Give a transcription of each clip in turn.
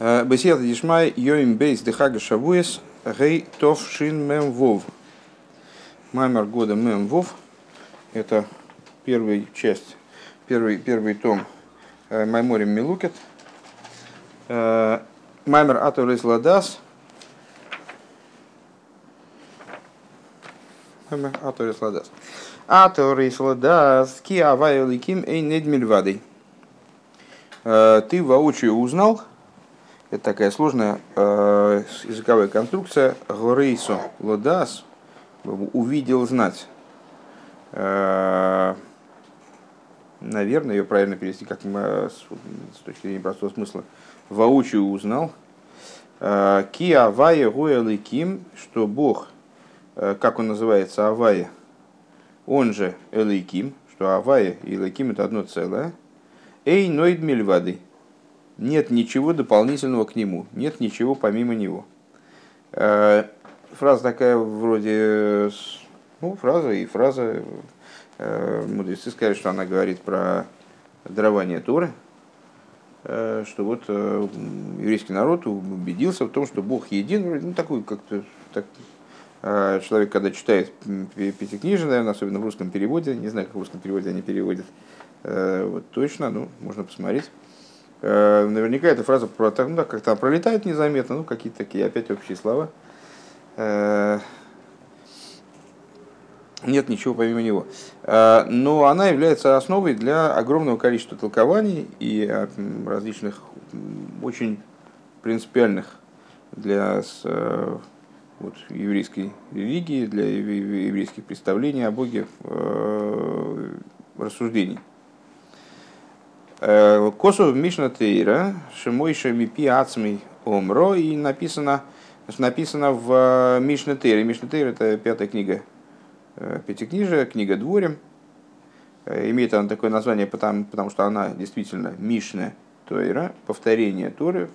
Бесед Дишмай Йоим Бейс Дехага Шавуес Гей Тов Шин Мем Вов. Маймер года Мем Вов. Это первая часть, первый, первый том Майморим Милукет. Маймер Атурис Ладас. Маймер Атурис Ладас. Атурис Ладас. Ки Авай Ликим Эй Недмильвадой. Ты воочию узнал, это такая сложная э, языковая конструкция. Горейсо лодас увидел знать. Э, наверное, ее правильно перевести, как мы, с точки зрения простого смысла. Воочию узнал. Э, Ки авая гуэлы ким, что Бог, э, как он называется, авая, он же элейким, что авая и элейким это одно целое. Эй, ноид мельвады нет ничего дополнительного к нему, нет ничего помимо него. Э, фраза такая вроде, ну, фраза и фраза, э, мудрецы сказали, что она говорит про дарование Торы, э, что вот еврейский народ убедился в том, что Бог един, ну, такой как-то так, человек, когда читает пятикнижие, особенно в русском переводе, не знаю, как в русском переводе они переводят, вот точно, ну, можно посмотреть. Э, наверняка эта фраза про, ну, да, как-то пролетает незаметно, ну, какие-то такие опять общие слова. Э, нет ничего помимо него. Э, но она является основой для огромного количества толкований и различных очень принципиальных для вот, еврейской религии, для еврейских представлений о Боге рассуждений. Э, Косу Мишна Тейра, Шимойша Мипи Ацмей Омро, и написано, написано в э, Мишна Тейре. Мишна Тейра это пятая книга э, Пятикнижия, книга Дворем. Имеет она такое название, потому, потому что она действительно Мишна Тойра, повторение Торы.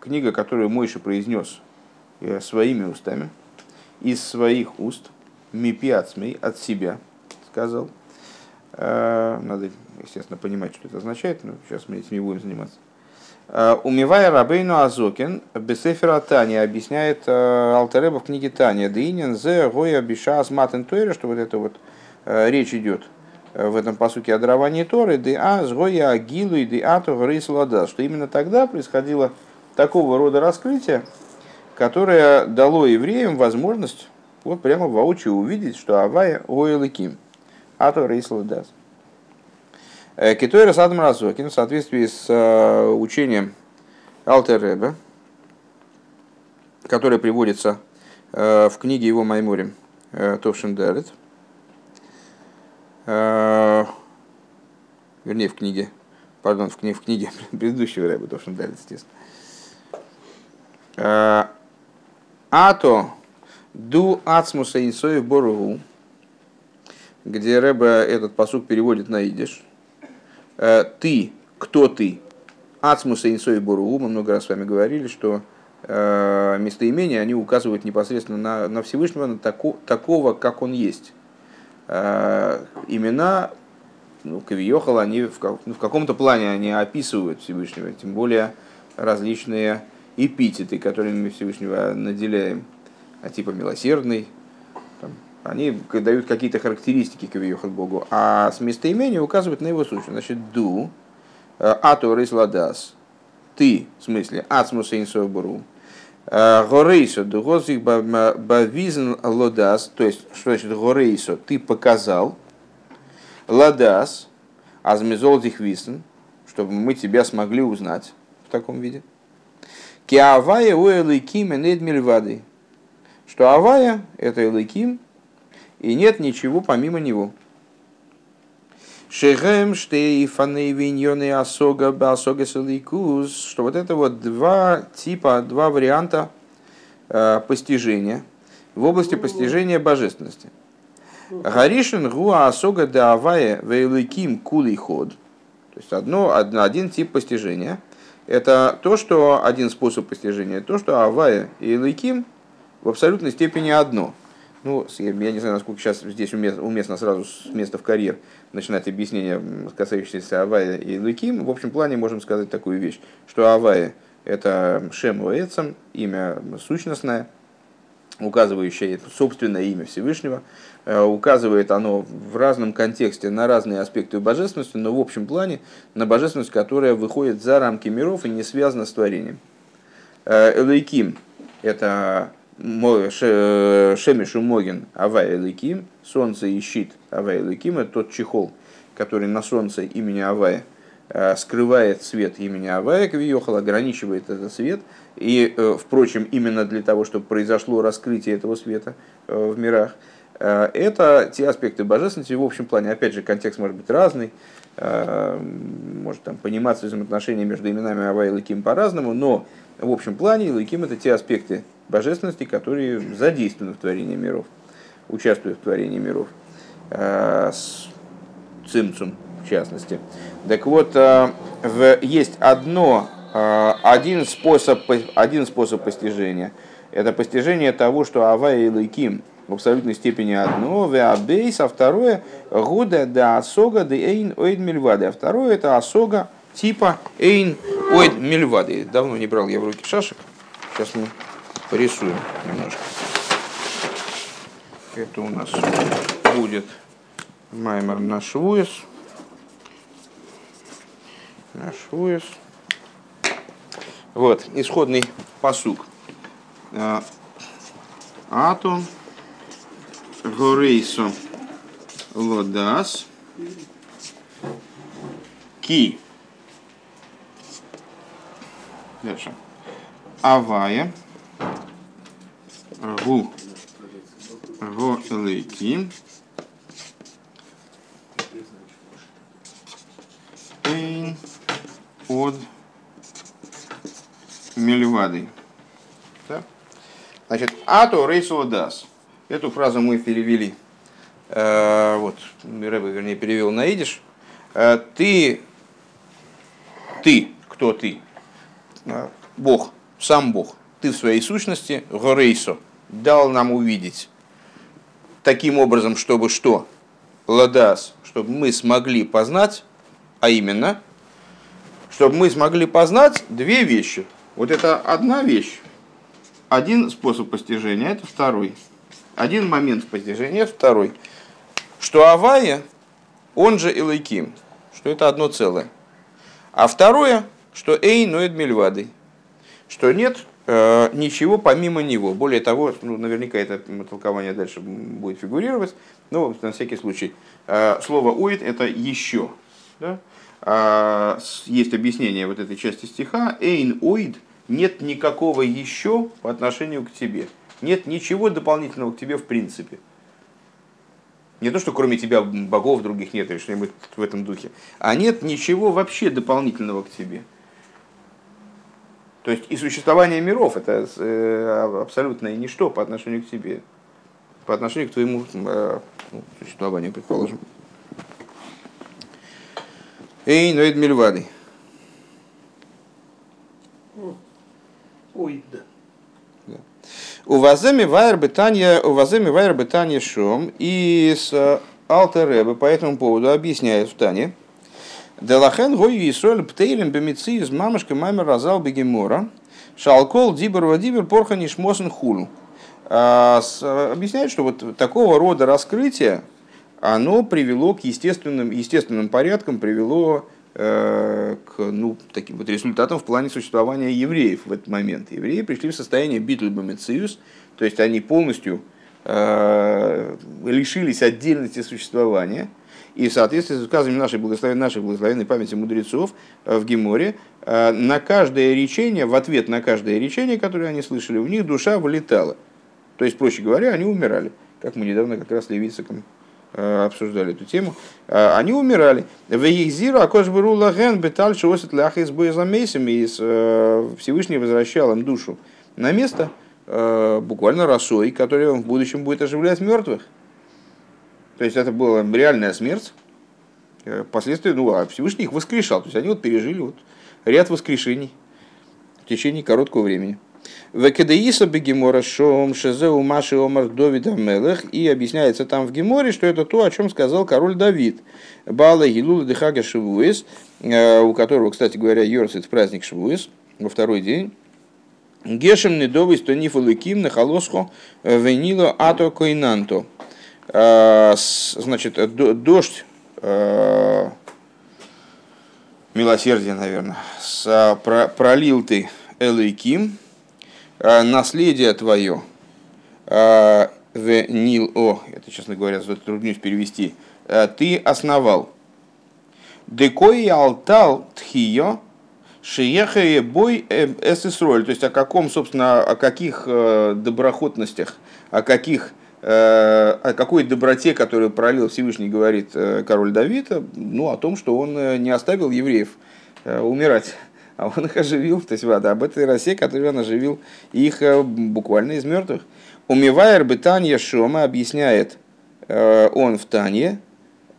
Книга, которую Мойша произнес своими устами, из своих уст, Мипиацмей, от себя, сказал. Надо естественно, понимать, что это означает, но сейчас мы этим не будем заниматься. Э, Умивая Рабейну Азокин, Бесефера Таня объясняет э, Алтереба в книге Таня, Динин зе гоя бишас матен тойра, что вот это вот э, речь идет в этом посуке о даровании Торы, де а сгоя агилу и де ату что именно тогда происходило такого рода раскрытие, которое дало евреям возможность вот прямо воочию увидеть, что Авая Оэликим, Ату Рейсладас. Э, Китойра Садам Разокин в соответствии с э, учением Алтер Ребе, которое приводится э, в книге его Майморим Товшин Дерет, вернее, в книге, пардон, в книге, в книге предыдущего Рэба Товшин Дерет, естественно. Ато ду ацмуса инсоев боругу, где Рэба этот посук переводит на идиш – ты, кто ты? Ацмуса инсой буру. Мы много раз с вами говорили, что э, местоимения, они указывают непосредственно на, на Всевышнего, на тако, такого, как он есть. Э, имена, ну, Кавиохал, они в, ну, в каком-то плане они описывают Всевышнего, тем более различные эпитеты, которыми мы Всевышнего наделяем, а типа милосердный, они дают какие-то характеристики Кавиохат Богу, а с местоимения указывают на его сущность. Значит, ду, э, атор из ладас, ты, в смысле, ацмус инсобру, э, горейсо, дугозик бавизн лодас, то есть, что значит горейсо, ты показал, ладас, азмизол висн, чтобы мы тебя смогли узнать в таком виде. Киавая у элейким и что Авая – это элейким, и нет ничего помимо него. Шехем штейфаны виньоны асога басога селикус, что вот это вот два типа, два варианта э, постижения в области постижения божественности. Гаришин гуа асога да авая вейликим кулий ход. То есть одно, одно, один тип постижения. Это то, что один способ постижения, то, что авая и лейким в абсолютной степени одно – ну, я не знаю, насколько сейчас здесь уместно сразу с места в карьер начинать объяснение, касающееся Авая и Луким. В общем плане можем сказать такую вещь, что Авая – это Шем Эцем, имя сущностное, указывающее собственное имя Всевышнего. Э, указывает оно в разном контексте на разные аспекты божественности, но в общем плане на божественность, которая выходит за рамки миров и не связана с творением. Элейким – это Шемишу Могин Авай Эликим, солнце и щит Авай Эликим, это тот чехол, который на солнце имени Авая э, скрывает свет имени Авая, Кавиохал ограничивает этот свет. И, э, впрочем, именно для того, чтобы произошло раскрытие этого света э, в мирах, это те аспекты божественности в общем плане. Опять же, контекст может быть разный, может там, пониматься взаимоотношения между именами Авай и Лаким по-разному, но в общем плане Лаким это те аспекты божественности, которые задействованы в творении миров, участвуют в творении миров, э, с цимцум в частности. Так вот, э, есть одно, э, один, способ, один способ постижения. Это постижение того, что Ава и Лейким в абсолютной степени одно, веабейс, а второе гуда да асога да эйн ойд мильвады, а второе это асога типа эйн ойд мильвады. Давно не брал я в руки шашек, сейчас мы порисуем немножко. Это у нас будет маймер на швуес. На швуес. Вот, исходный посук. А, Атон Горейсо Лодас Ки. Дальше. Авая гу го лейки эйн от мельвады. Да? Значит, ато рейсо дас. Эту фразу мы перевели, э, вот, Рэба, вернее, перевел на идиш. Э, ты, ты, кто ты? Э, Бог, сам Бог. Ты в своей сущности, горейсо, дал нам увидеть таким образом, чтобы что? Ладас, чтобы мы смогли познать, а именно, чтобы мы смогли познать две вещи. Вот это одна вещь, один способ постижения, это второй. Один момент постижения, второй. Что Авая, он же Илайким, что это одно целое. А второе, что Эй ноет мельвады, что нет Э, ничего помимо него. Более того, ну, наверняка это толкование дальше будет фигурировать, но на всякий случай. Э, слово «уит» — это «еще». Да? А, есть объяснение вот этой части стиха. «Эйн уид» — нет никакого «еще» по отношению к тебе. Нет ничего дополнительного к тебе в принципе. Не то, что кроме тебя богов других нет или что-нибудь в этом духе. А нет ничего вообще дополнительного к тебе. То есть и существование миров это э, абсолютное ничто по отношению к тебе, по отношению к твоему э, ну, существованию, предположим. Эй, ноид мильвады. Ой, да. У ваземи вайр бетанья, у ваземи вайр бетанья шум. И с Алтер по этому поводу объясняет в Тане, Делахен гой Исроль птейлем бемици из мамышка мамер разал бегемора. Шалкол дибер вадибер порха нишмосен хулу. А, объясняет, что вот такого рода раскрытие, оно привело к естественным, естественным порядкам, привело э, к ну, таким вот результатам в плане существования евреев в этот момент. Евреи пришли в состояние битльбомециус, то есть они полностью э, лишились отдельности существования – и в соответствии с указами нашей благословенной, нашей благословенной памяти мудрецов э, в Геморе, э, на каждое речение, в ответ на каждое речение, которое они слышали, у них душа вылетала. То есть, проще говоря, они умирали. Как мы недавно как раз с Левициком э, обсуждали эту тему. Они умирали. В Акошберу Лаген Беталь Шосит Ляха из из Всевышний возвращал им душу на место, буквально росой, который в будущем будет оживлять мертвых. То есть это была реальная смерть. Э, Последствия, ну, а Всевышний их воскрешал. То есть они вот пережили вот ряд воскрешений в течение короткого времени. Векедеиса бегемора шом шезеу маши омар Довида Мелех. И объясняется там в Геморе, что это то, о чем сказал король Давид. Бала Гилула Дехага Шивуис, э, у которого, кстати говоря, Йорцит праздник Шивуис, во второй день. Гешем недовый стонифу лыким на холосхо венило ато койнанто. Э, значит, дождь милосердия, наверное, пролил ты Элейким, наследие твое, в Нил, о, это, честно говоря, затруднюсь перевести, ты основал. Декой алтал тхио, Шиехае бой эсэсроль, то есть о каком, собственно, о каких э, доброходностях, о каких э, о какой доброте, которую пролил Всевышний, говорит э, король Давид, ну, о том, что он не оставил евреев умирать, а он их оживил, то есть вот, об этой росе, которую он оживил их буквально из мертвых. Умивайер Бетанья Шома объясняет он в Тане,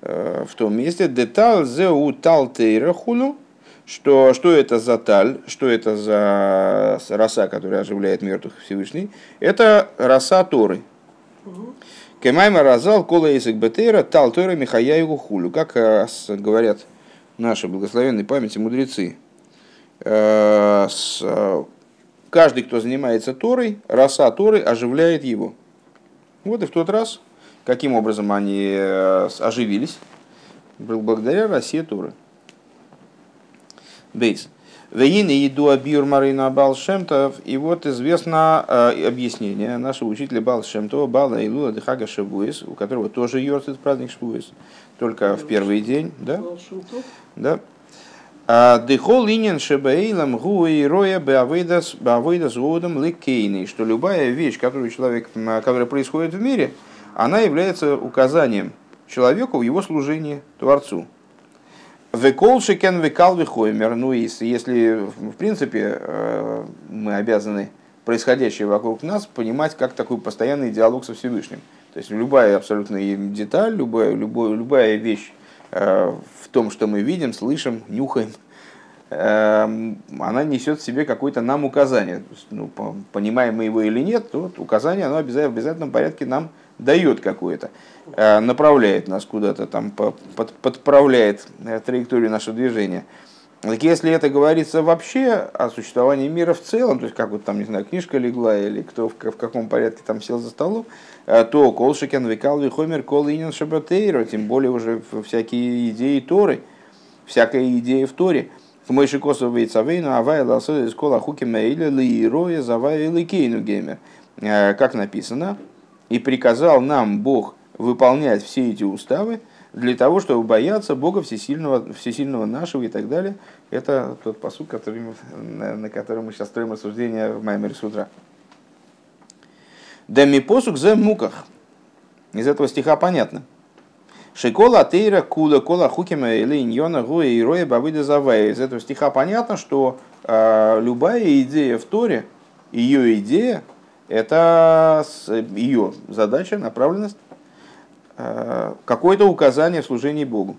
в том месте, деталь зеу тал хулу, что, что это за таль, что это за роса, которая оживляет мертвых Всевышний, это роса Торы. Кемайма разал кола исек бетейра тал Тора Михаяеву хулю. Как э, говорят наши благословенные памяти мудрецы, э, э, каждый, кто занимается Торой, роса Торы оживляет его. Вот и в тот раз, каким образом они оживились, благодаря росе Торы. Бейс. Вейны еду абьюр Марина Балшемтов. И вот известно э, объяснение нашего учителя Балшемтова, Бала Илула Дехага Шабуис, у которого тоже йорцит праздник Шабуис, только в первый день. Да? Да. А, Дехол линен шебейлам гуи роя беавейдас беавейдас водом ликейный, что любая вещь, которую человек, которая происходит в мире, она является указанием человеку в его служении Творцу. Веколшикен векал вихоймер. Ну, если, в принципе, э, мы обязаны происходящее вокруг нас понимать как такой постоянный диалог со Всевышним. То есть любая абсолютно деталь, любая, любая, любая вещь э, в том, что мы видим, слышим, нюхаем, э, она несет в себе какое-то нам указание. Ну, понимаем мы его или нет, то указание оно в обязательном порядке нам дает какое-то. Э, направляет нас куда-то, там, под, подправляет э, траекторию нашего движения. Так если это говорится вообще о существовании мира в целом, то есть как вот там, не знаю, книжка легла или кто в, в каком порядке там сел за столом, э, то колшикен векал вихомер кол инин шабатейро, тем более уже всякие идеи Торы, всякая идея в Торе. Мойши косов вейцавейну авай ласо из кола хуки мейля лиироя завай ликейну геймер. Как написано, и приказал нам Бог выполнять все эти уставы для того, чтобы бояться Бога Всесильного, Всесильного нашего и так далее. Это тот посуд, который, на, на котором мы сейчас строим рассуждение в Маймере с утра. Дами посук за муках. Из этого стиха понятно. Шикола тейра кула кола хукима или иньона гуя и роя бавыда завая. Из этого стиха понятно, что э, любая идея в Торе, ее идея, это ее задача, направленность какое-то указание в служении Богу.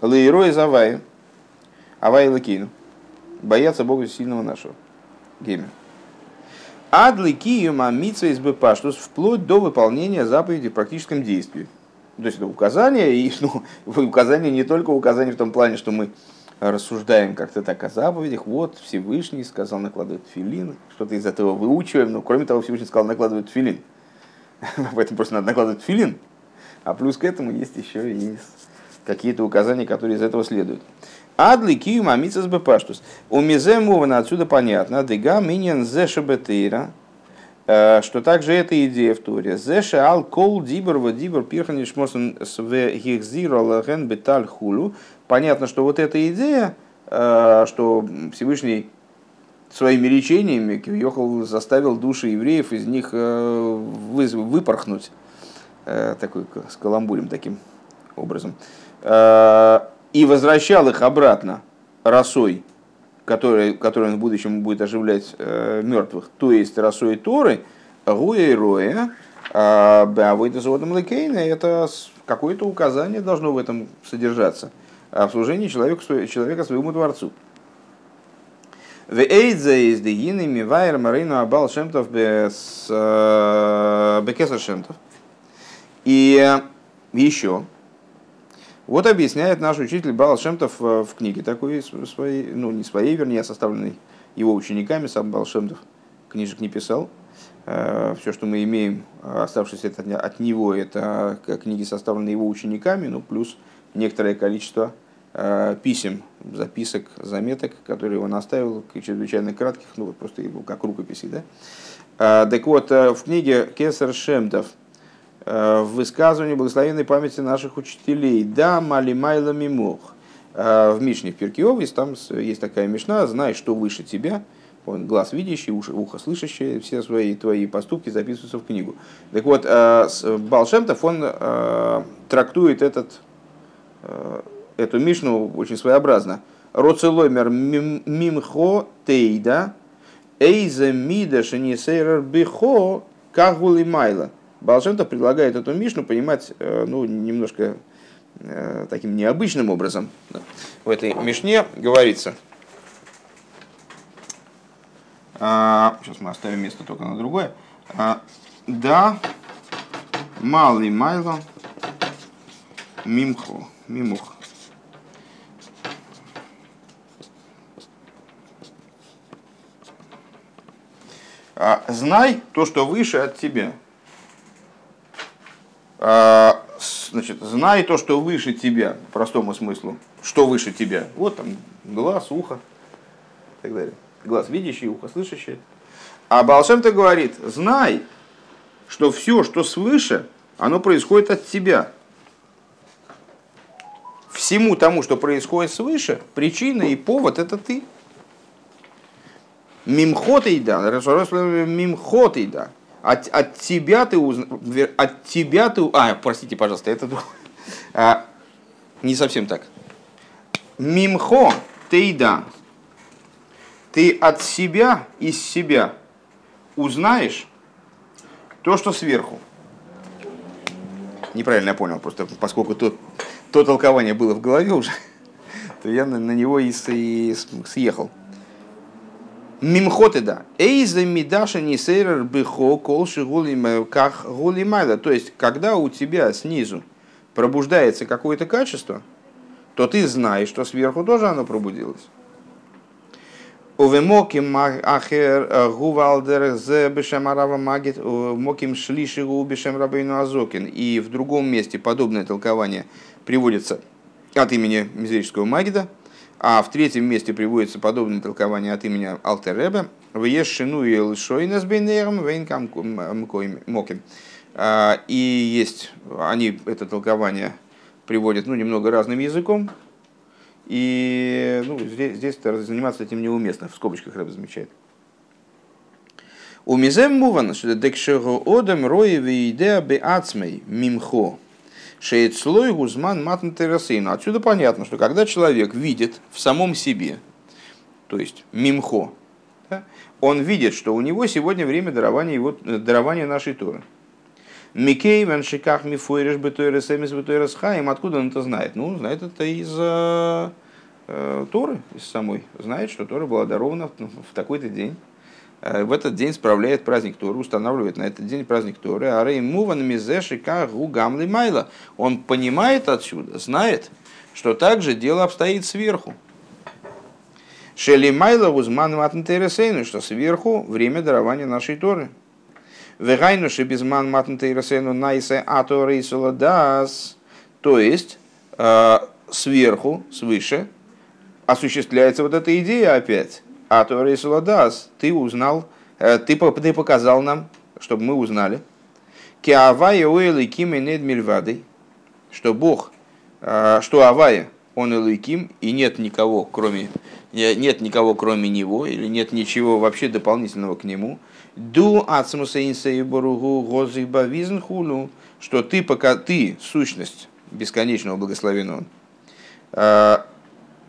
Лейрой завай, авай лакину. Бояться Бога сильного нашего. Геймер. Адли киюма митса из бепаштус вплоть до выполнения заповеди в практическом действии. То есть это указание, и ну, указание не только указание в том плане, что мы рассуждаем как-то так о заповедях, вот Всевышний сказал накладывать филин, что-то из этого выучиваем, но кроме того Всевышний сказал накладывать филин. Поэтому просто надо накладывать филин, а плюс к этому есть еще и какие-то указания, которые из этого следуют. Адли кию мамицас бепаштус. У мизе мована отсюда понятно. Дега миньян зе шабетейра. Э, что также эта идея в Туре. Зе ал кол дибр ва дибр пирхан ишмосен све гихзира лаген беталь хулу. Понятно, что вот эта идея, э, что Всевышний своими речениями Кивьехал заставил души евреев из них э, выпорхнуть такой с каламбурем таким образом, э, и возвращал их обратно росой, который, который он в будущем будет оживлять э, мертвых, то есть росой Торы, Гуя и Роя, а Беавойда Зодом Лекейна, это какое-то указание должно в этом содержаться, в служении человека, человека своему Творцу. В эйдзе из дегины мивайр марину абал шемтов без э, бекесар шемтов. И еще, вот объясняет наш учитель Бал Шемтов в книге такой своей, ну не своей, вернее, а составленной его учениками, сам Бал Шемтов книжек не писал. Э, Все, что мы имеем, оставшееся от него, это книги, составленные его учениками, ну плюс некоторое количество Э, писем, записок, заметок, которые он оставил, чрезвычайно кратких, ну вот просто как рукописи. Да? Э, так вот, э, в книге Кесар Шемтов в высказывании благословенной памяти наших учителей «Да, малимайла мимох». В Мишне в Перкиовис там есть такая мишна «Знай, что выше тебя». Он глаз видящий, уши, ухо слышащее, все свои твои поступки записываются в книгу. Так вот, Балшемтов, он трактует этот эту Мишну очень своеобразно. Роцелоймер мимхо тейда эйза мида шенисейрер бихо кагули майла. Балшемта предлагает эту Мишну понимать э, ну, немножко э, таким необычным образом. В этой Мишне говорится, а, сейчас мы оставим место только на другое, а, да, малый майло, мимхо, мимух. А, знай то, что выше от тебя. А, значит, знай то, что выше тебя, по простому смыслу. Что выше тебя? Вот там глаз, ухо и так далее. Глаз видящий, ухо слышащий. А Балшем-то говорит, знай, что все, что свыше, оно происходит от тебя. Всему тому, что происходит свыше, причина и повод – это ты. Мимхотейда, мимхотейда. От, от тебя ты узнал, от тебя ты, а, простите, пожалуйста, это а, не совсем так. Мимхо тейда. Ты от себя, из себя узнаешь то, что сверху. Неправильно я понял, просто поскольку то, то толкование было в голове уже, то я на, на него и, и съехал. Мимхоты да. Эйза мидаша не сейрер бихо колши как гулимайда. То есть, когда у тебя снизу пробуждается какое-то качество, то ты знаешь, что сверху тоже оно пробудилось. Увемоким ахер э, гувалдер з бешем арава магит, моким шлиши гу бешем рабейну азокин. И в другом месте подобное толкование приводится от имени мизерического магида, а в третьем месте приводится подобное толкование от имени Алтереба. В Ешину и Лшойнес Бейнером Вейнкам Моким. А, и есть, они это толкование приводят ну, немного разным языком, и ну, здесь, здесь заниматься этим неуместно, в скобочках Рэб замечает. У мизем муван, что декшего одам роеве идея беацмей мимхо. Шейцлой гузман матн терасейну. Отсюда понятно, что когда человек видит в самом себе, то есть мимхо, да, он видит, что у него сегодня время дарования, его, дарования нашей Торы. Микей веншиках мифойреш бетойрес эмис бетойрес хаим. Откуда он это знает? Ну, знает это из э, э, Торы, из самой. Знает, что Тора была дарована в такой-то день. Э, в этот день справляет праздник Торы, устанавливает на этот день праздник Торы. А Рей Муван Мизешика Гугамли Майла. Он понимает отсюда, знает, что также дело обстоит сверху. Шели Майла Гузман Матнтейресейну, что сверху время дарования нашей Торы. Вегайну Шебизман Матнтейресейну Найсе и Дас. То есть, э, сверху, свыше, осуществляется вот эта идея опять а то Рейсуладас, ты узнал, э, ты, ты показал нам, чтобы мы узнали. Киавая уэлы кименед мильвадой, что Бог, э, что Авая, он Элайким, и нет никого, кроме, нет никого, кроме него, или нет ничего вообще дополнительного к нему. Ду ацмуса инса боругу гозиба визнхуну, что ты, пока ты, сущность бесконечного благословенного, э,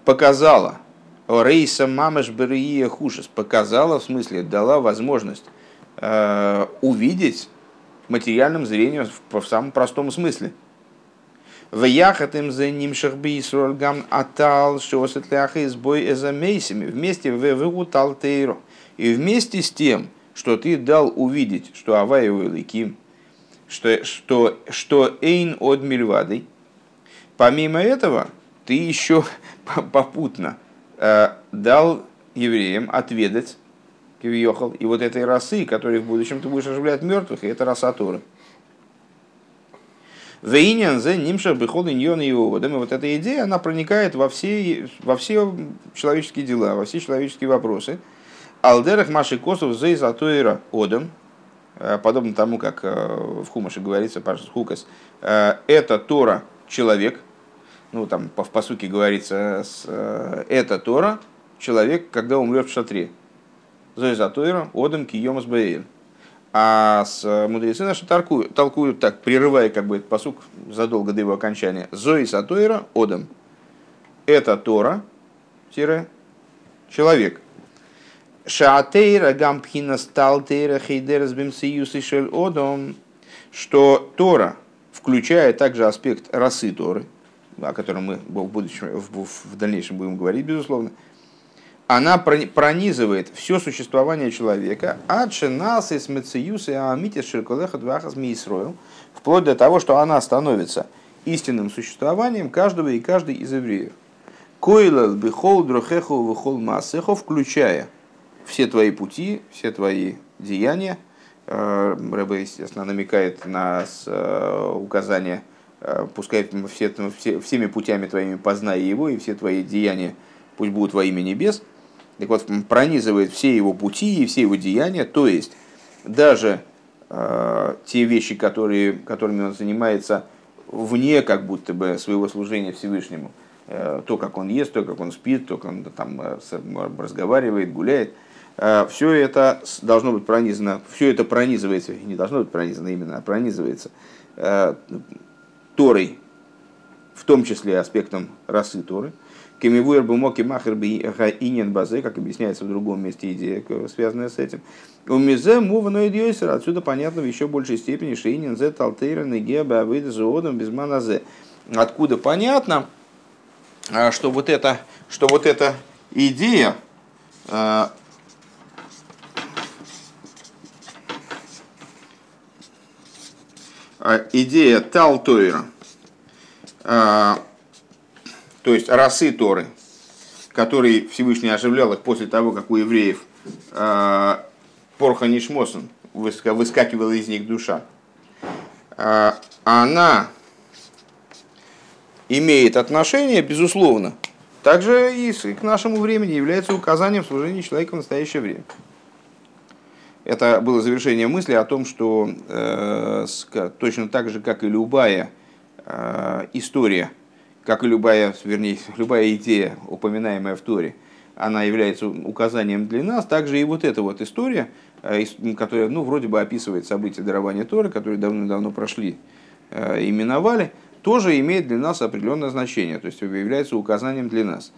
показала, Рейса Мамеш Берия Хушес показала, в смысле, дала возможность э, увидеть материальным зрением в, в самом простом смысле. В яхатым за ним шахбисроль гам атал, что светляха избой эзамейсами, вместе в вегутал тейро. И вместе с тем, что ты дал увидеть, что Аваеву Ликим, что, что, что Эйн от Мильвадой, помимо этого, ты еще попутно дал евреям отведать Кивьехал, и вот этой росы, которой в будущем ты будешь оживлять мертвых, и это роса Торы. Вейнян за нимша бихол иньон и. И вот эта идея, она проникает во все, во все человеческие дела, во все человеческие вопросы. Алдерах маши косов за изотоира одом, э, подобно тому, как э, в Хумаше говорится, Пашас Хукас, э, это Тора человек, ну там в посуке говорится, это Тора человек, когда умрет в шатре. За изотоира одом киемас баэль. А с э, мудрецы наши толкуют, толкуют так, прерывая как бы этот посук задолго до его окончания. Зои Сатойра Одам. Это Тора, тире, человек. Шаатейра гампхина сталтейра хейдерс бимсиюс и шель Одам. Что Тора включая также аспект расы Торы, о котором мы в, будущем, в, дальнейшем будем говорить, безусловно, она пронизывает все существование человека, от шенас и смециюс и амитис ширколеха двахас миисроил, вплоть до того, что она становится истинным существованием каждого и каждой из евреев. Койлал бихол дрохеху вихол массеху, включая все твои пути, все твои деяния. Э, Рэбе, естественно, намекает на э, указание, пускай все, все, всеми путями твоими познай его, и все твои деяния пусть будут во имя небес – так вот, пронизывает все его пути и все его деяния, то есть даже э, те вещи, которые, которыми он занимается вне как будто бы своего служения Всевышнему, э, то, как он ест, то, как он спит, то, как он там э, разговаривает, гуляет, э, все это должно быть пронизано, все это пронизывается, не должно быть пронизано именно, а пронизывается э, Торой, в том числе аспектом расы Торы, Кемивуэр бумоки махер инин базе, как объясняется в другом месте идея, связанная с этим. У мизе мувано идиосер, отсюда понятно в еще большей степени, инин зе талтейра негеба авида зоодом без маназе. Откуда понятно, а, что вот это, что вот эта идея, а, а, идея Талтойра, то есть расы Торы, который Всевышний оживлял их после того, как у евреев э, порха нишмосен, выскакивала из них душа, она имеет отношение, безусловно, также и к нашему времени является указанием служения человека в настоящее время. Это было завершение мысли о том, что э, точно так же, как и любая э, история – как и любая, вернее, любая идея, упоминаемая в Торе, она является указанием для нас, также и вот эта вот история, э, которая, ну, вроде бы описывает события дарования Торы, которые давно-давно прошли, э, именовали, тоже имеет для нас определенное значение, то есть является указанием для нас.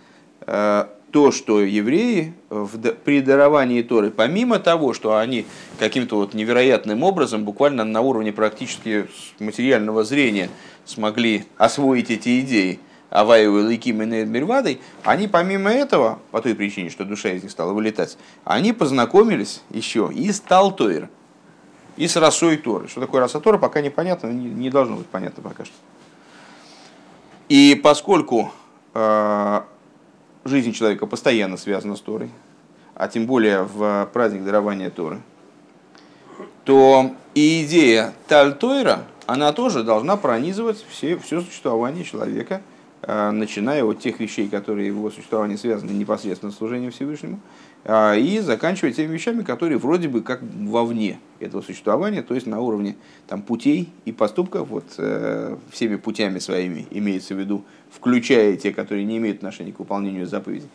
Э, то, что евреи в, при даровании Торы, помимо того, что они каким-то вот невероятным образом, буквально на уровне практически материального зрения, смогли освоить эти идеи Аваеву и Ликим и Мирвадой, они помимо этого, по той причине, что душа из них стала вылетать, они познакомились еще и с Талтойр, и с Расой Торы. Что такое Раса Тора, пока непонятно, не, не должно быть понятно пока что. И поскольку э, жизнь человека постоянно связана с Торой, а тем более в праздник дарования Торы, то и идея Тальтойра, она тоже должна пронизывать все, все существование человека, э, начиная от тех вещей, которые его существование связаны непосредственно с служением Всевышнему, и заканчивая теми вещами, которые вроде бы как вовне этого существования, то есть на уровне там, путей и поступков, вот, э, всеми путями своими имеется в виду, включая те, которые не имеют отношения к выполнению заповедей.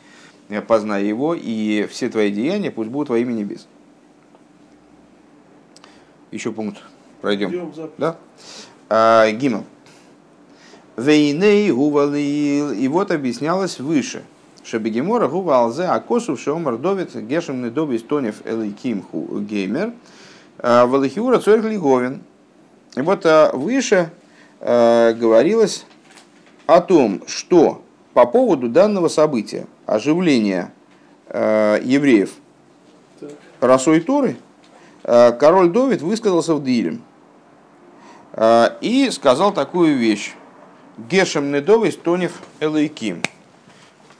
Познай его, и все твои деяния пусть будут во имя небес. Еще пункт пройдем. Да? А, Гимл. Вейней гувалил. И вот объяснялось выше. Шабегемора гувалзе акосу шеомар довит гешем недоби стонев элейким геймер. А, Валахиура цорь лиговин. И вот а, выше а, говорилось о том, что по поводу данного события, оживления э, евреев Расой Торы, э, король Довид высказался в Дилем э, и сказал такую вещь. Гешем недовый стонев элейким.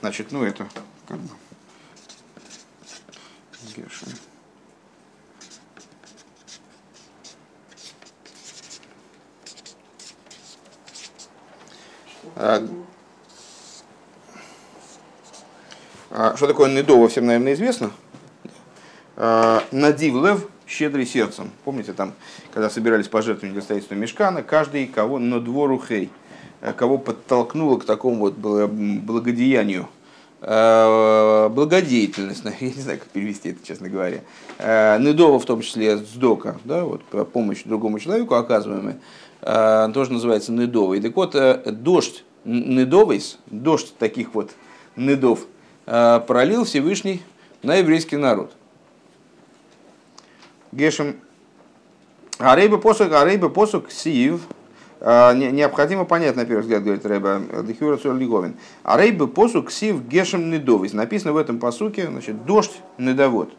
Значит, ну это как бы Гешем. А, а, что такое недово, всем, наверное, известно. А, Надив лев, щедрый сердцем. Помните, там, когда собирались пожертвования для строительства мешкана, каждый, кого на двору хей, кого подтолкнуло к такому вот благодеянию, благодеятельность, я не знаю, как перевести это, честно говоря. Недова, в том числе, сдока, да, вот, помощь другому человеку оказываемая, тоже называется недовый. Так вот, дождь недовейс, дождь таких вот недов, пролил Всевышний на еврейский народ. Гешем Арейба посук, Арейба посук сив, а, необходимо понять, на первый взгляд, говорит Рэба Дехюра Цурлиговин. Арейба посук сив гешем недовис. Написано в этом посуке, значит, дождь недовод.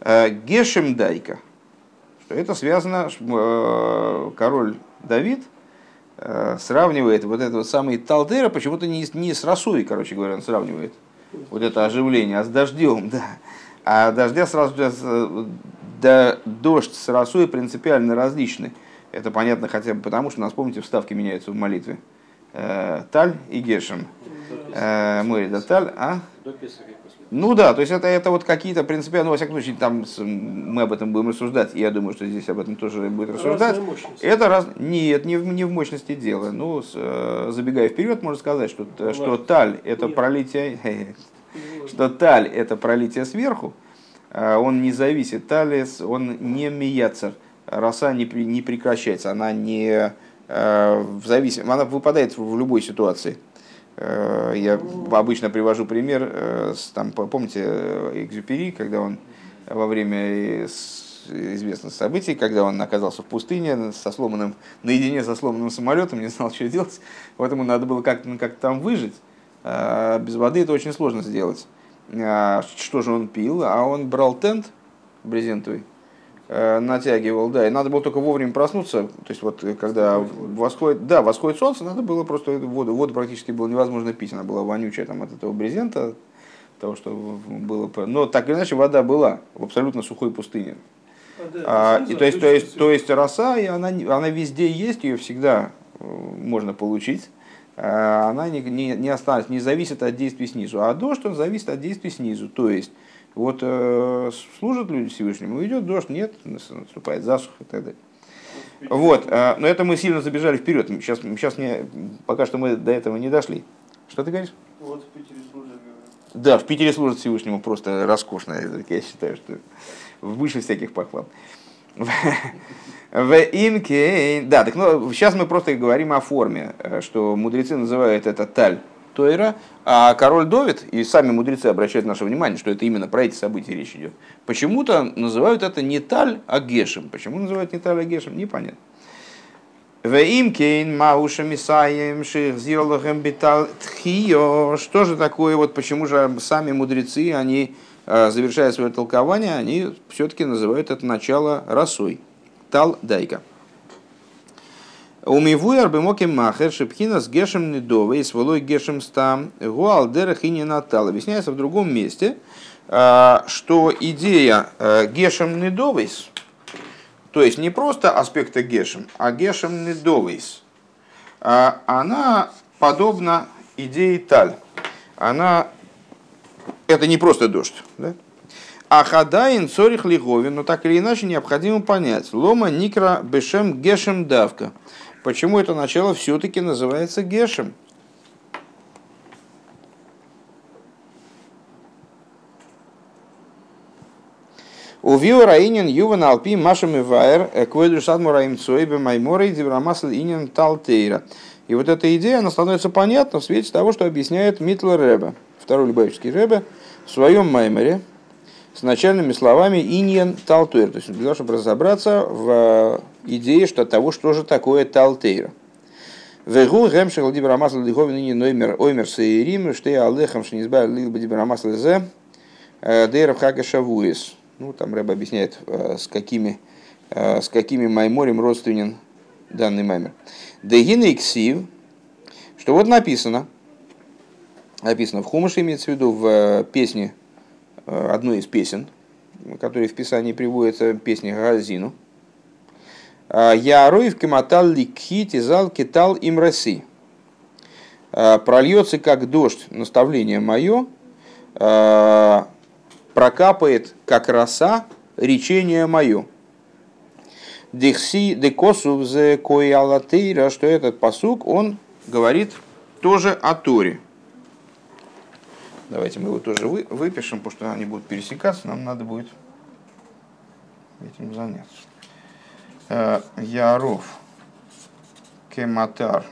А, гешем дайка. Что это связано, король Давид Э, сравнивает вот этот самый Талдера, почему-то не, не с росой, короче говоря, он сравнивает вот это оживление, а с дождем, да. А дождя сразу да, дождь с росой принципиально различны. Это понятно хотя бы потому, что у нас, помните, вставки меняются в молитве. Э, таль и Гешем. Э, Мой да Таль, а? Ну да, то есть это, это вот какие-то принципиально, ну, во всяком случае, там мы об этом будем рассуждать, и я думаю, что здесь об этом тоже будет рассуждать. Это раз... Нет, не в, не в мощности дела. Ну, с, э, забегая вперед, можно сказать, что, ну, что таль это Нет. пролитие, что таль это пролитие сверху, а он не зависит, талис, он не мияцер, роса не, не прекращается, она не э, в зависимости, она выпадает в любой ситуации. Э, я обычно привожу пример, э, там, помните, Экзюпери, когда он во время известных событий, когда он оказался в пустыне со сломанным, наедине со сломанным самолетом, не знал, что делать, поэтому надо было как-то ну, как там выжить. Без воды это очень сложно сделать. Что же он пил? А он брал тент брезентовый, натягивал, да, и надо было только вовремя проснуться, то есть вот э, когда восходит, да, восходит солнце, надо было просто воду, воду практически было невозможно пить, она была вонючая там от этого брезента, того, что было, но так или иначе вода была в абсолютно сухой пустыне. А, а, и то есть, то есть, то есть роса, и она, она везде есть, ее всегда э, можно получить. А она не, не, не останется, не зависит от действий снизу. А дождь, он зависит от действий снизу. То есть вот э, служат люди Всевышнему, идет дождь, нет, наступает засуха и так далее. Вот, э, но это мы сильно забежали вперед. Сейчас, сейчас не, пока что мы до этого не дошли. Что ты говоришь? Вот в Питере служат. Да, в Питере служат Всевышнему просто роскошно. Я считаю, что выше всяких похвал. В инке, да, так ну, сейчас мы просто говорим о форме, э, что мудрецы называют это таль Тойра, а король Довид, и сами мудрецы обращают наше внимание, что это именно про эти события речь идет, почему-то называют это не Таль, а Гешем. Почему называют не Таль, а Гешем, непонятно. Веим кейн мауша мисаем шихзирлахем битал тхио. Что же такое, вот почему же сами мудрецы, они, э, завершая свое толкование, они все-таки называют это начало росой. Тал дайка. Умивуй арбемоки махер шипхина с гешем недовой и сволой гешем стам гуал дерах и не натал. Объясняется в другом месте, а, что идея э, гешем недовейс, то есть не просто аспекта гешем, а гешем недовейс, а, она подобна идее таль. Она, это не просто дождь, да? А хадаин цорих лиговин, но так или иначе необходимо понять. Лома никра бешем гешем давка почему это начало все-таки называется Гешем. У Раинин Юван Алпи Машем Ивайер Квойду Садмураим Цойбе Майморей Диврамасл Инин Талтейра. И вот эта идея, она становится понятна в свете того, что объясняет Митлер Ребе, второй Любавичский Ребе, в своем Маймере, с начальными словами «иньен талтуэр», то есть для того, чтобы разобраться в идее что того, что же такое талтейра. Вегу гемшел дибрамасл диховин ныне ноймер оймер сейрим, что я алехам шнизбар лил бы дибрамасл зе, дейров хага шавуис. Ну, там Рэб объясняет, с какими, с какими майморем родственен данный маймер. Дегина иксив, что вот написано, написано в Хумаше, имеется в виду в песне, одной из песен, которые в Писании приводятся, песни Газину, Яроев кематал ликхи тизал китал им роси. Прольется как дождь, наставление мое, прокапает как роса речение мое. Дихси декосу зе коиалатейра, что этот посук, он говорит тоже о Торе. Давайте мы его тоже вы, выпишем, потому что они будут пересекаться, нам надо будет этим заняться. Э, Яров Кематар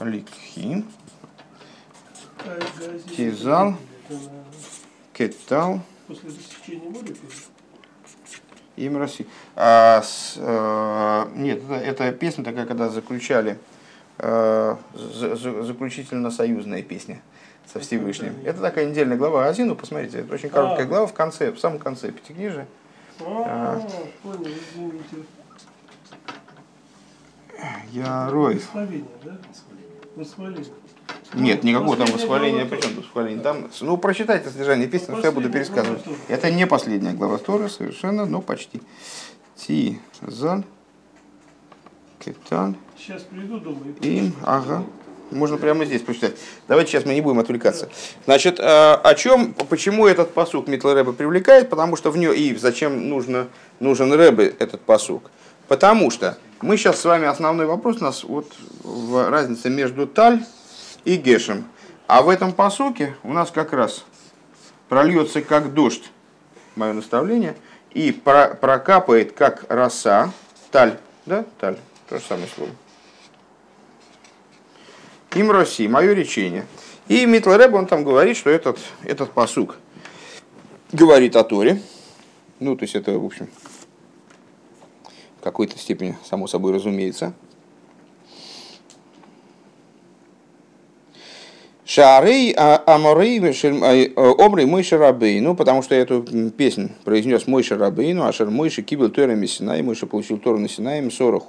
Ликхин Тизал Кетал им России. А, с, э, нет, это, это песня такая, когда заключали э, за, за, заключительно-союзная песня со Всевышним. Это такая недельная глава Азину, посмотрите, это очень короткая а. глава в конце, в самом конце пятикнижия. А, понял, извините. Я Роев. Восхваление, да? Восхваление. Нет, никакого там восхваления. Причем тут восхваление? Там, ну, прочитайте содержание песни, что я буду пересказывать. Это не последняя глава Торы, совершенно, но почти. Ти, зан, кетан. Сейчас приду, думаю. Им, ага. Можно прямо здесь прочитать. Давайте сейчас мы не будем отвлекаться. Значит, э, о чем, почему этот посук Митл Рэбе привлекает? Потому что в нее, и зачем нужно, нужен Рэбе этот посук? Потому что мы сейчас с вами, основной вопрос у нас вот разница между Таль и Гешем. А в этом посуке у нас как раз прольется как дождь, мое наставление, и прокапает как роса, таль, да, таль, то же самое слово, им России, мое речение. И Митлереб, он там говорит, что этот, этот посук говорит о Торе. Ну, то есть это, в общем, в какой-то степени, само собой разумеется. Шарей Аморей Обрей Мой Шарабей. Ну, потому что эту песню произнес Мой Шарабей, ну, а Шар Мойши Кибел Тора Мессинай, Мойша получил Тору на Синай, Сора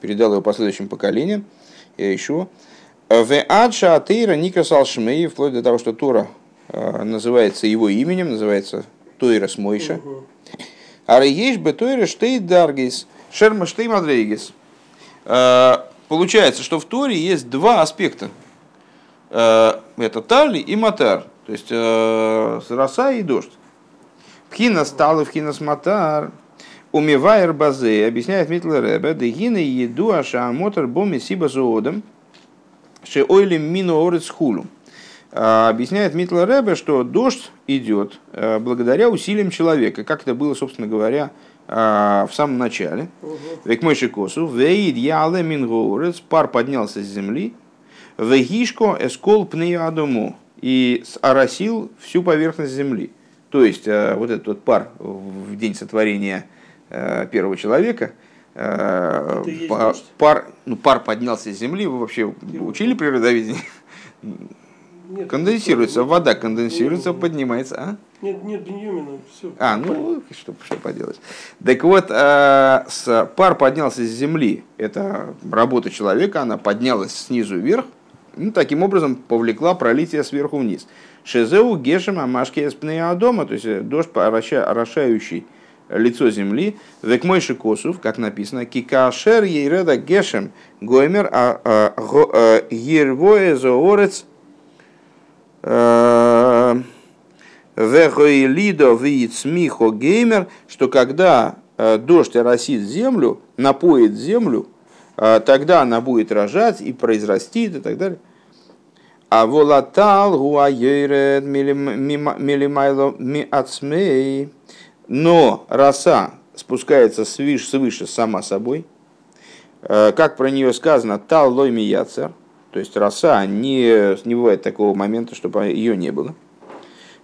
передал его последующим поколениям, я еще. В Адша Атейра Никасал Шмей, вплоть до того, что Тора э, называется его именем, называется Тойра Смойша. А Рейеш бы Тойра Штей Даргис, Шерма Штей Мадрейгис. Э, получается, что в Торе есть два аспекта. Э, это Тали и Матар, то есть роса и дождь. Пхина стала, пхина матар. Умивайр базе, объясняет Митл Ребе, дегина еду аша мотор боми сиба зоодом. Шеойлем мину орец хулу. А, объясняет Митла Ребе, что дождь идет э, благодаря усилиям человека, как это было, собственно говоря, э, в самом начале. Век мой косу, веид яле мингоурец, пар поднялся с земли, вегишко эскол пнеядому, и оросил всю поверхность земли. То есть, э, вот этот вот пар в день сотворения первого человека – Э, пар, пар, ну, пар поднялся с земли, вы вообще учили природоведение? Нет, конденсируется, вода конденсируется, нет, поднимается, а? Нет, нет, Беньюмина, все. А, ну, что, что поделать. Так вот, э, с, пар поднялся с земли, это работа человека, она поднялась снизу вверх, ну, таким образом повлекла пролитие сверху вниз. Шезеу гешем амашки эспнея дома, то есть э, дождь орошающий лицо земли, век мойши косов, как написано, кикашер ейреда гешем гоймер а, а, а, ервое зоорец вехоилидо виицмихо геймер, что когда дождь оросит землю, напоит землю, тогда она будет рожать и произрастит и так далее. А волатал гуайеред милимайло ми ацмей но роса спускается свыше, свыше сама собой. Э, как про нее сказано, тал лойми яцер, то есть роса, не, не бывает такого момента, чтобы ее не было.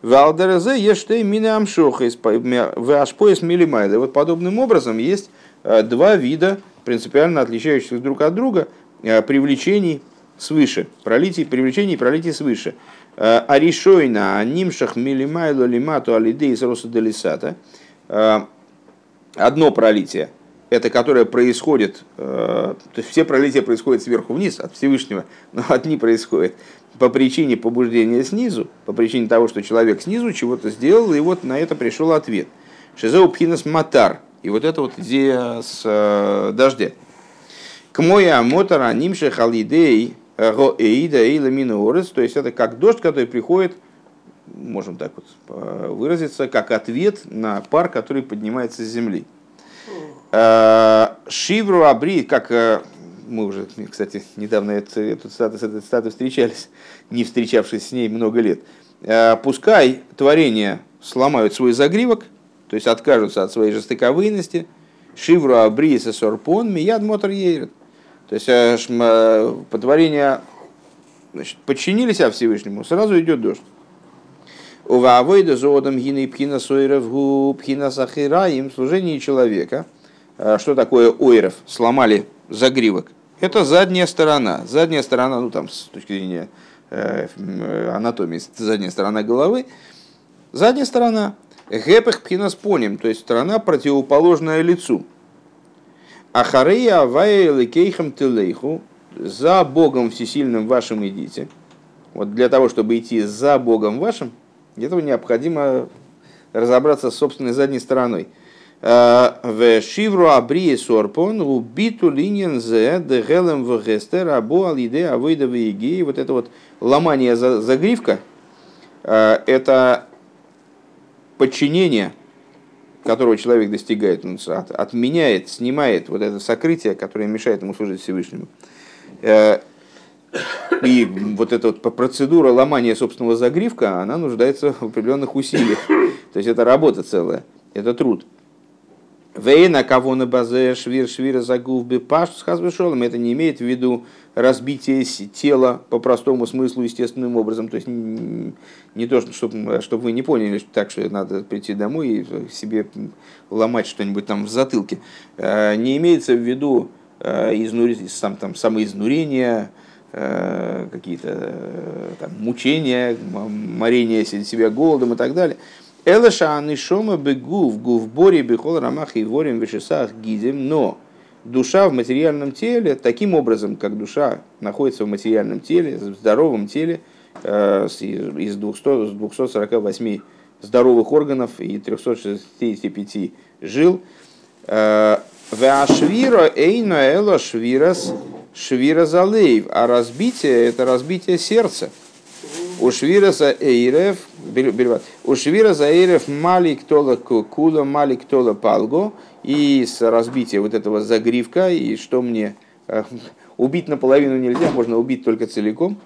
Валдерезе ештей мина амшоха ашпоис милимайда. Вот подобным образом есть э, два вида принципиально отличающихся друг от друга привлечений свыше, пролитий, привлечений и пролитий свыше. Аришойна, нимшах милимайло лимату алидей из роса делисата. Одно пролитие, это которое происходит, то есть все пролития происходят сверху вниз, от Всевышнего, но одни происходят по причине побуждения снизу, по причине того, что человек снизу чего-то сделал, и вот на это пришел ответ. Шизеу пхинас матар. И вот это вот идея с э, дождя. К моя мотора нимше халидей роэида и ламиноорес. То есть это как дождь, который приходит, можем так вот э, выразиться, как ответ на пар, который поднимается с земли. Э, Шивру абри, как э, мы уже, кстати, недавно эту, эту цитату, с этой цитатой встречались, не встречавшись с ней много лет. Пускай творения сломают свой загривок, то есть откажутся от своей жестоковыйности, шивру абриса сорпон мияд мотор ейрет. То есть потворения значит, подчинились Всевышнему, сразу идет дождь. Увавойда зодом гины пхина сойров гу пхина сахира им служение человека. Что такое ойров? Сломали загривок. Это задняя сторона. Задняя сторона, ну там с точки зрения э, анатомии, задняя сторона головы. Задняя сторона. Гепех пхинас поним, то есть сторона противоположная лицу. Ахарея авая кейхам телейху, за Богом всесильным вашим идите. Вот для того, чтобы идти за Богом вашим, для этого необходимо разобраться с собственной задней стороной. «Э, в шивру абрие сорпон убиту линien зе дегелем в гестер абу алиде авойда в Вот это вот ломание загривка, э, это подчинение, которого человек достигает, он отменяет, снимает вот это сокрытие, которое мешает ему служить Всевышнему. Э, и вот эта вот процедура ломания собственного загривка, она нуждается в определенных усилиях. То есть это работа целая, это труд. Вейна кого на базе швир швира загув бы паш с это не имеет в виду разбитие тела по простому смыслу естественным образом. То есть не то, чтобы, чтобы вы не поняли так, что надо прийти домой и себе ломать что-нибудь там в затылке. Э, не имеется в виду э, изнурить, сам, там, самоизнурение, э, какие-то там, мучения, морение себя голодом и так далее. Элаша анишома бегу в гувборе бехол рамах и ворим вешесах гидем, но душа в материальном теле, таким образом, как душа находится в материальном теле, в здоровом теле, э, из 200, 248 здоровых органов и 365 жил, э, Веашвира эйна эло швирас швира залейв. А разбитие – это разбитие сердца. У швираса эйрев у Швира Заирев Малик Тола Кула, Малик Тола Палго, и с разбития вот этого загривка, и что мне э, убить наполовину нельзя, можно убить только целиком.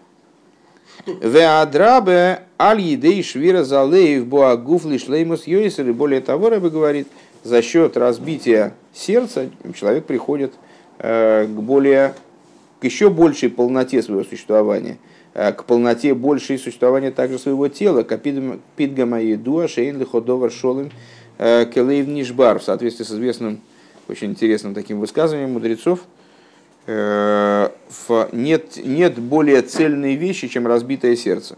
Веадрабе аль едей швира залеев буагуф лишлеймус йойсер. И более того, Рэбе говорит, за счет разбития сердца человек приходит э, к более к еще большей полноте своего существования – к полноте большей существования также своего тела. Капидгама еду, шейн лиходовар шолым э, келейв нишбар. В соответствии с известным, очень интересным таким высказыванием мудрецов, э, нет, нет более цельной вещи, чем разбитое сердце.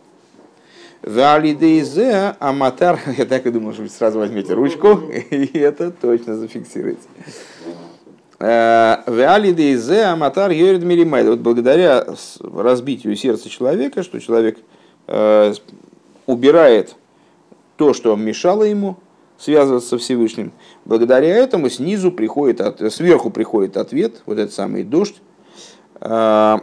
Валидейзе аматар, я так и думал, что вы сразу возьмете ручку, и это точно зафиксируете. Веалидейзе аматар йорид милимайд. Вот благодаря разбитию сердца человека, что человек э, убирает то, что мешало ему связываться со Всевышним, благодаря этому снизу приходит, от, сверху приходит ответ, вот этот самый дождь. Э,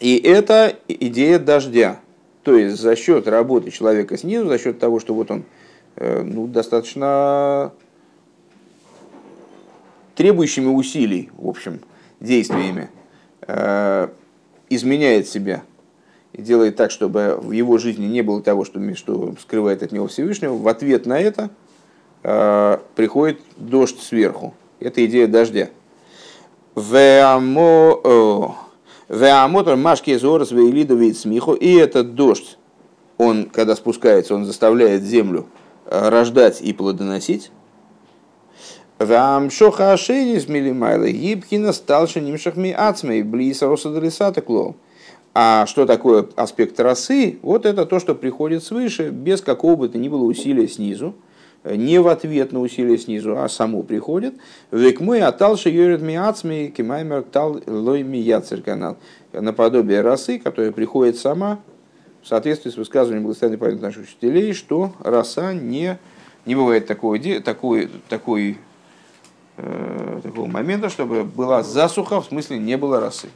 и это идея дождя. То есть за счет работы человека снизу, за счет того, что вот он э, ну, достаточно требующими усилий, в общем, действиями, э, изменяет себя и делает так, чтобы в его жизни не было того, что, что скрывает от него Всевышнего, в ответ на это э, приходит дождь сверху. Это идея дождя. Веамотор машки зорос вейлидовит смеху. И этот дождь, он, когда спускается, он заставляет землю э, рождать и плодоносить. Вамшоха ашейнис милимайла гибкина сталши нимшахми ацмей блиса росадрисата клоу. А что такое аспект росы? Вот это то, что приходит свыше, без какого бы то ни было усилия снизу, не в ответ на усилие снизу, а само приходит. Век мой аталши йорит миацми кимаймер тал лой мияцер канал. Наподобие росы, которая приходит сама, в соответствии с высказыванием благословенной памяти наших учителей, что роса не, не бывает такой, такой, э, такого момента, чтобы была засуха, в смысле не было росы.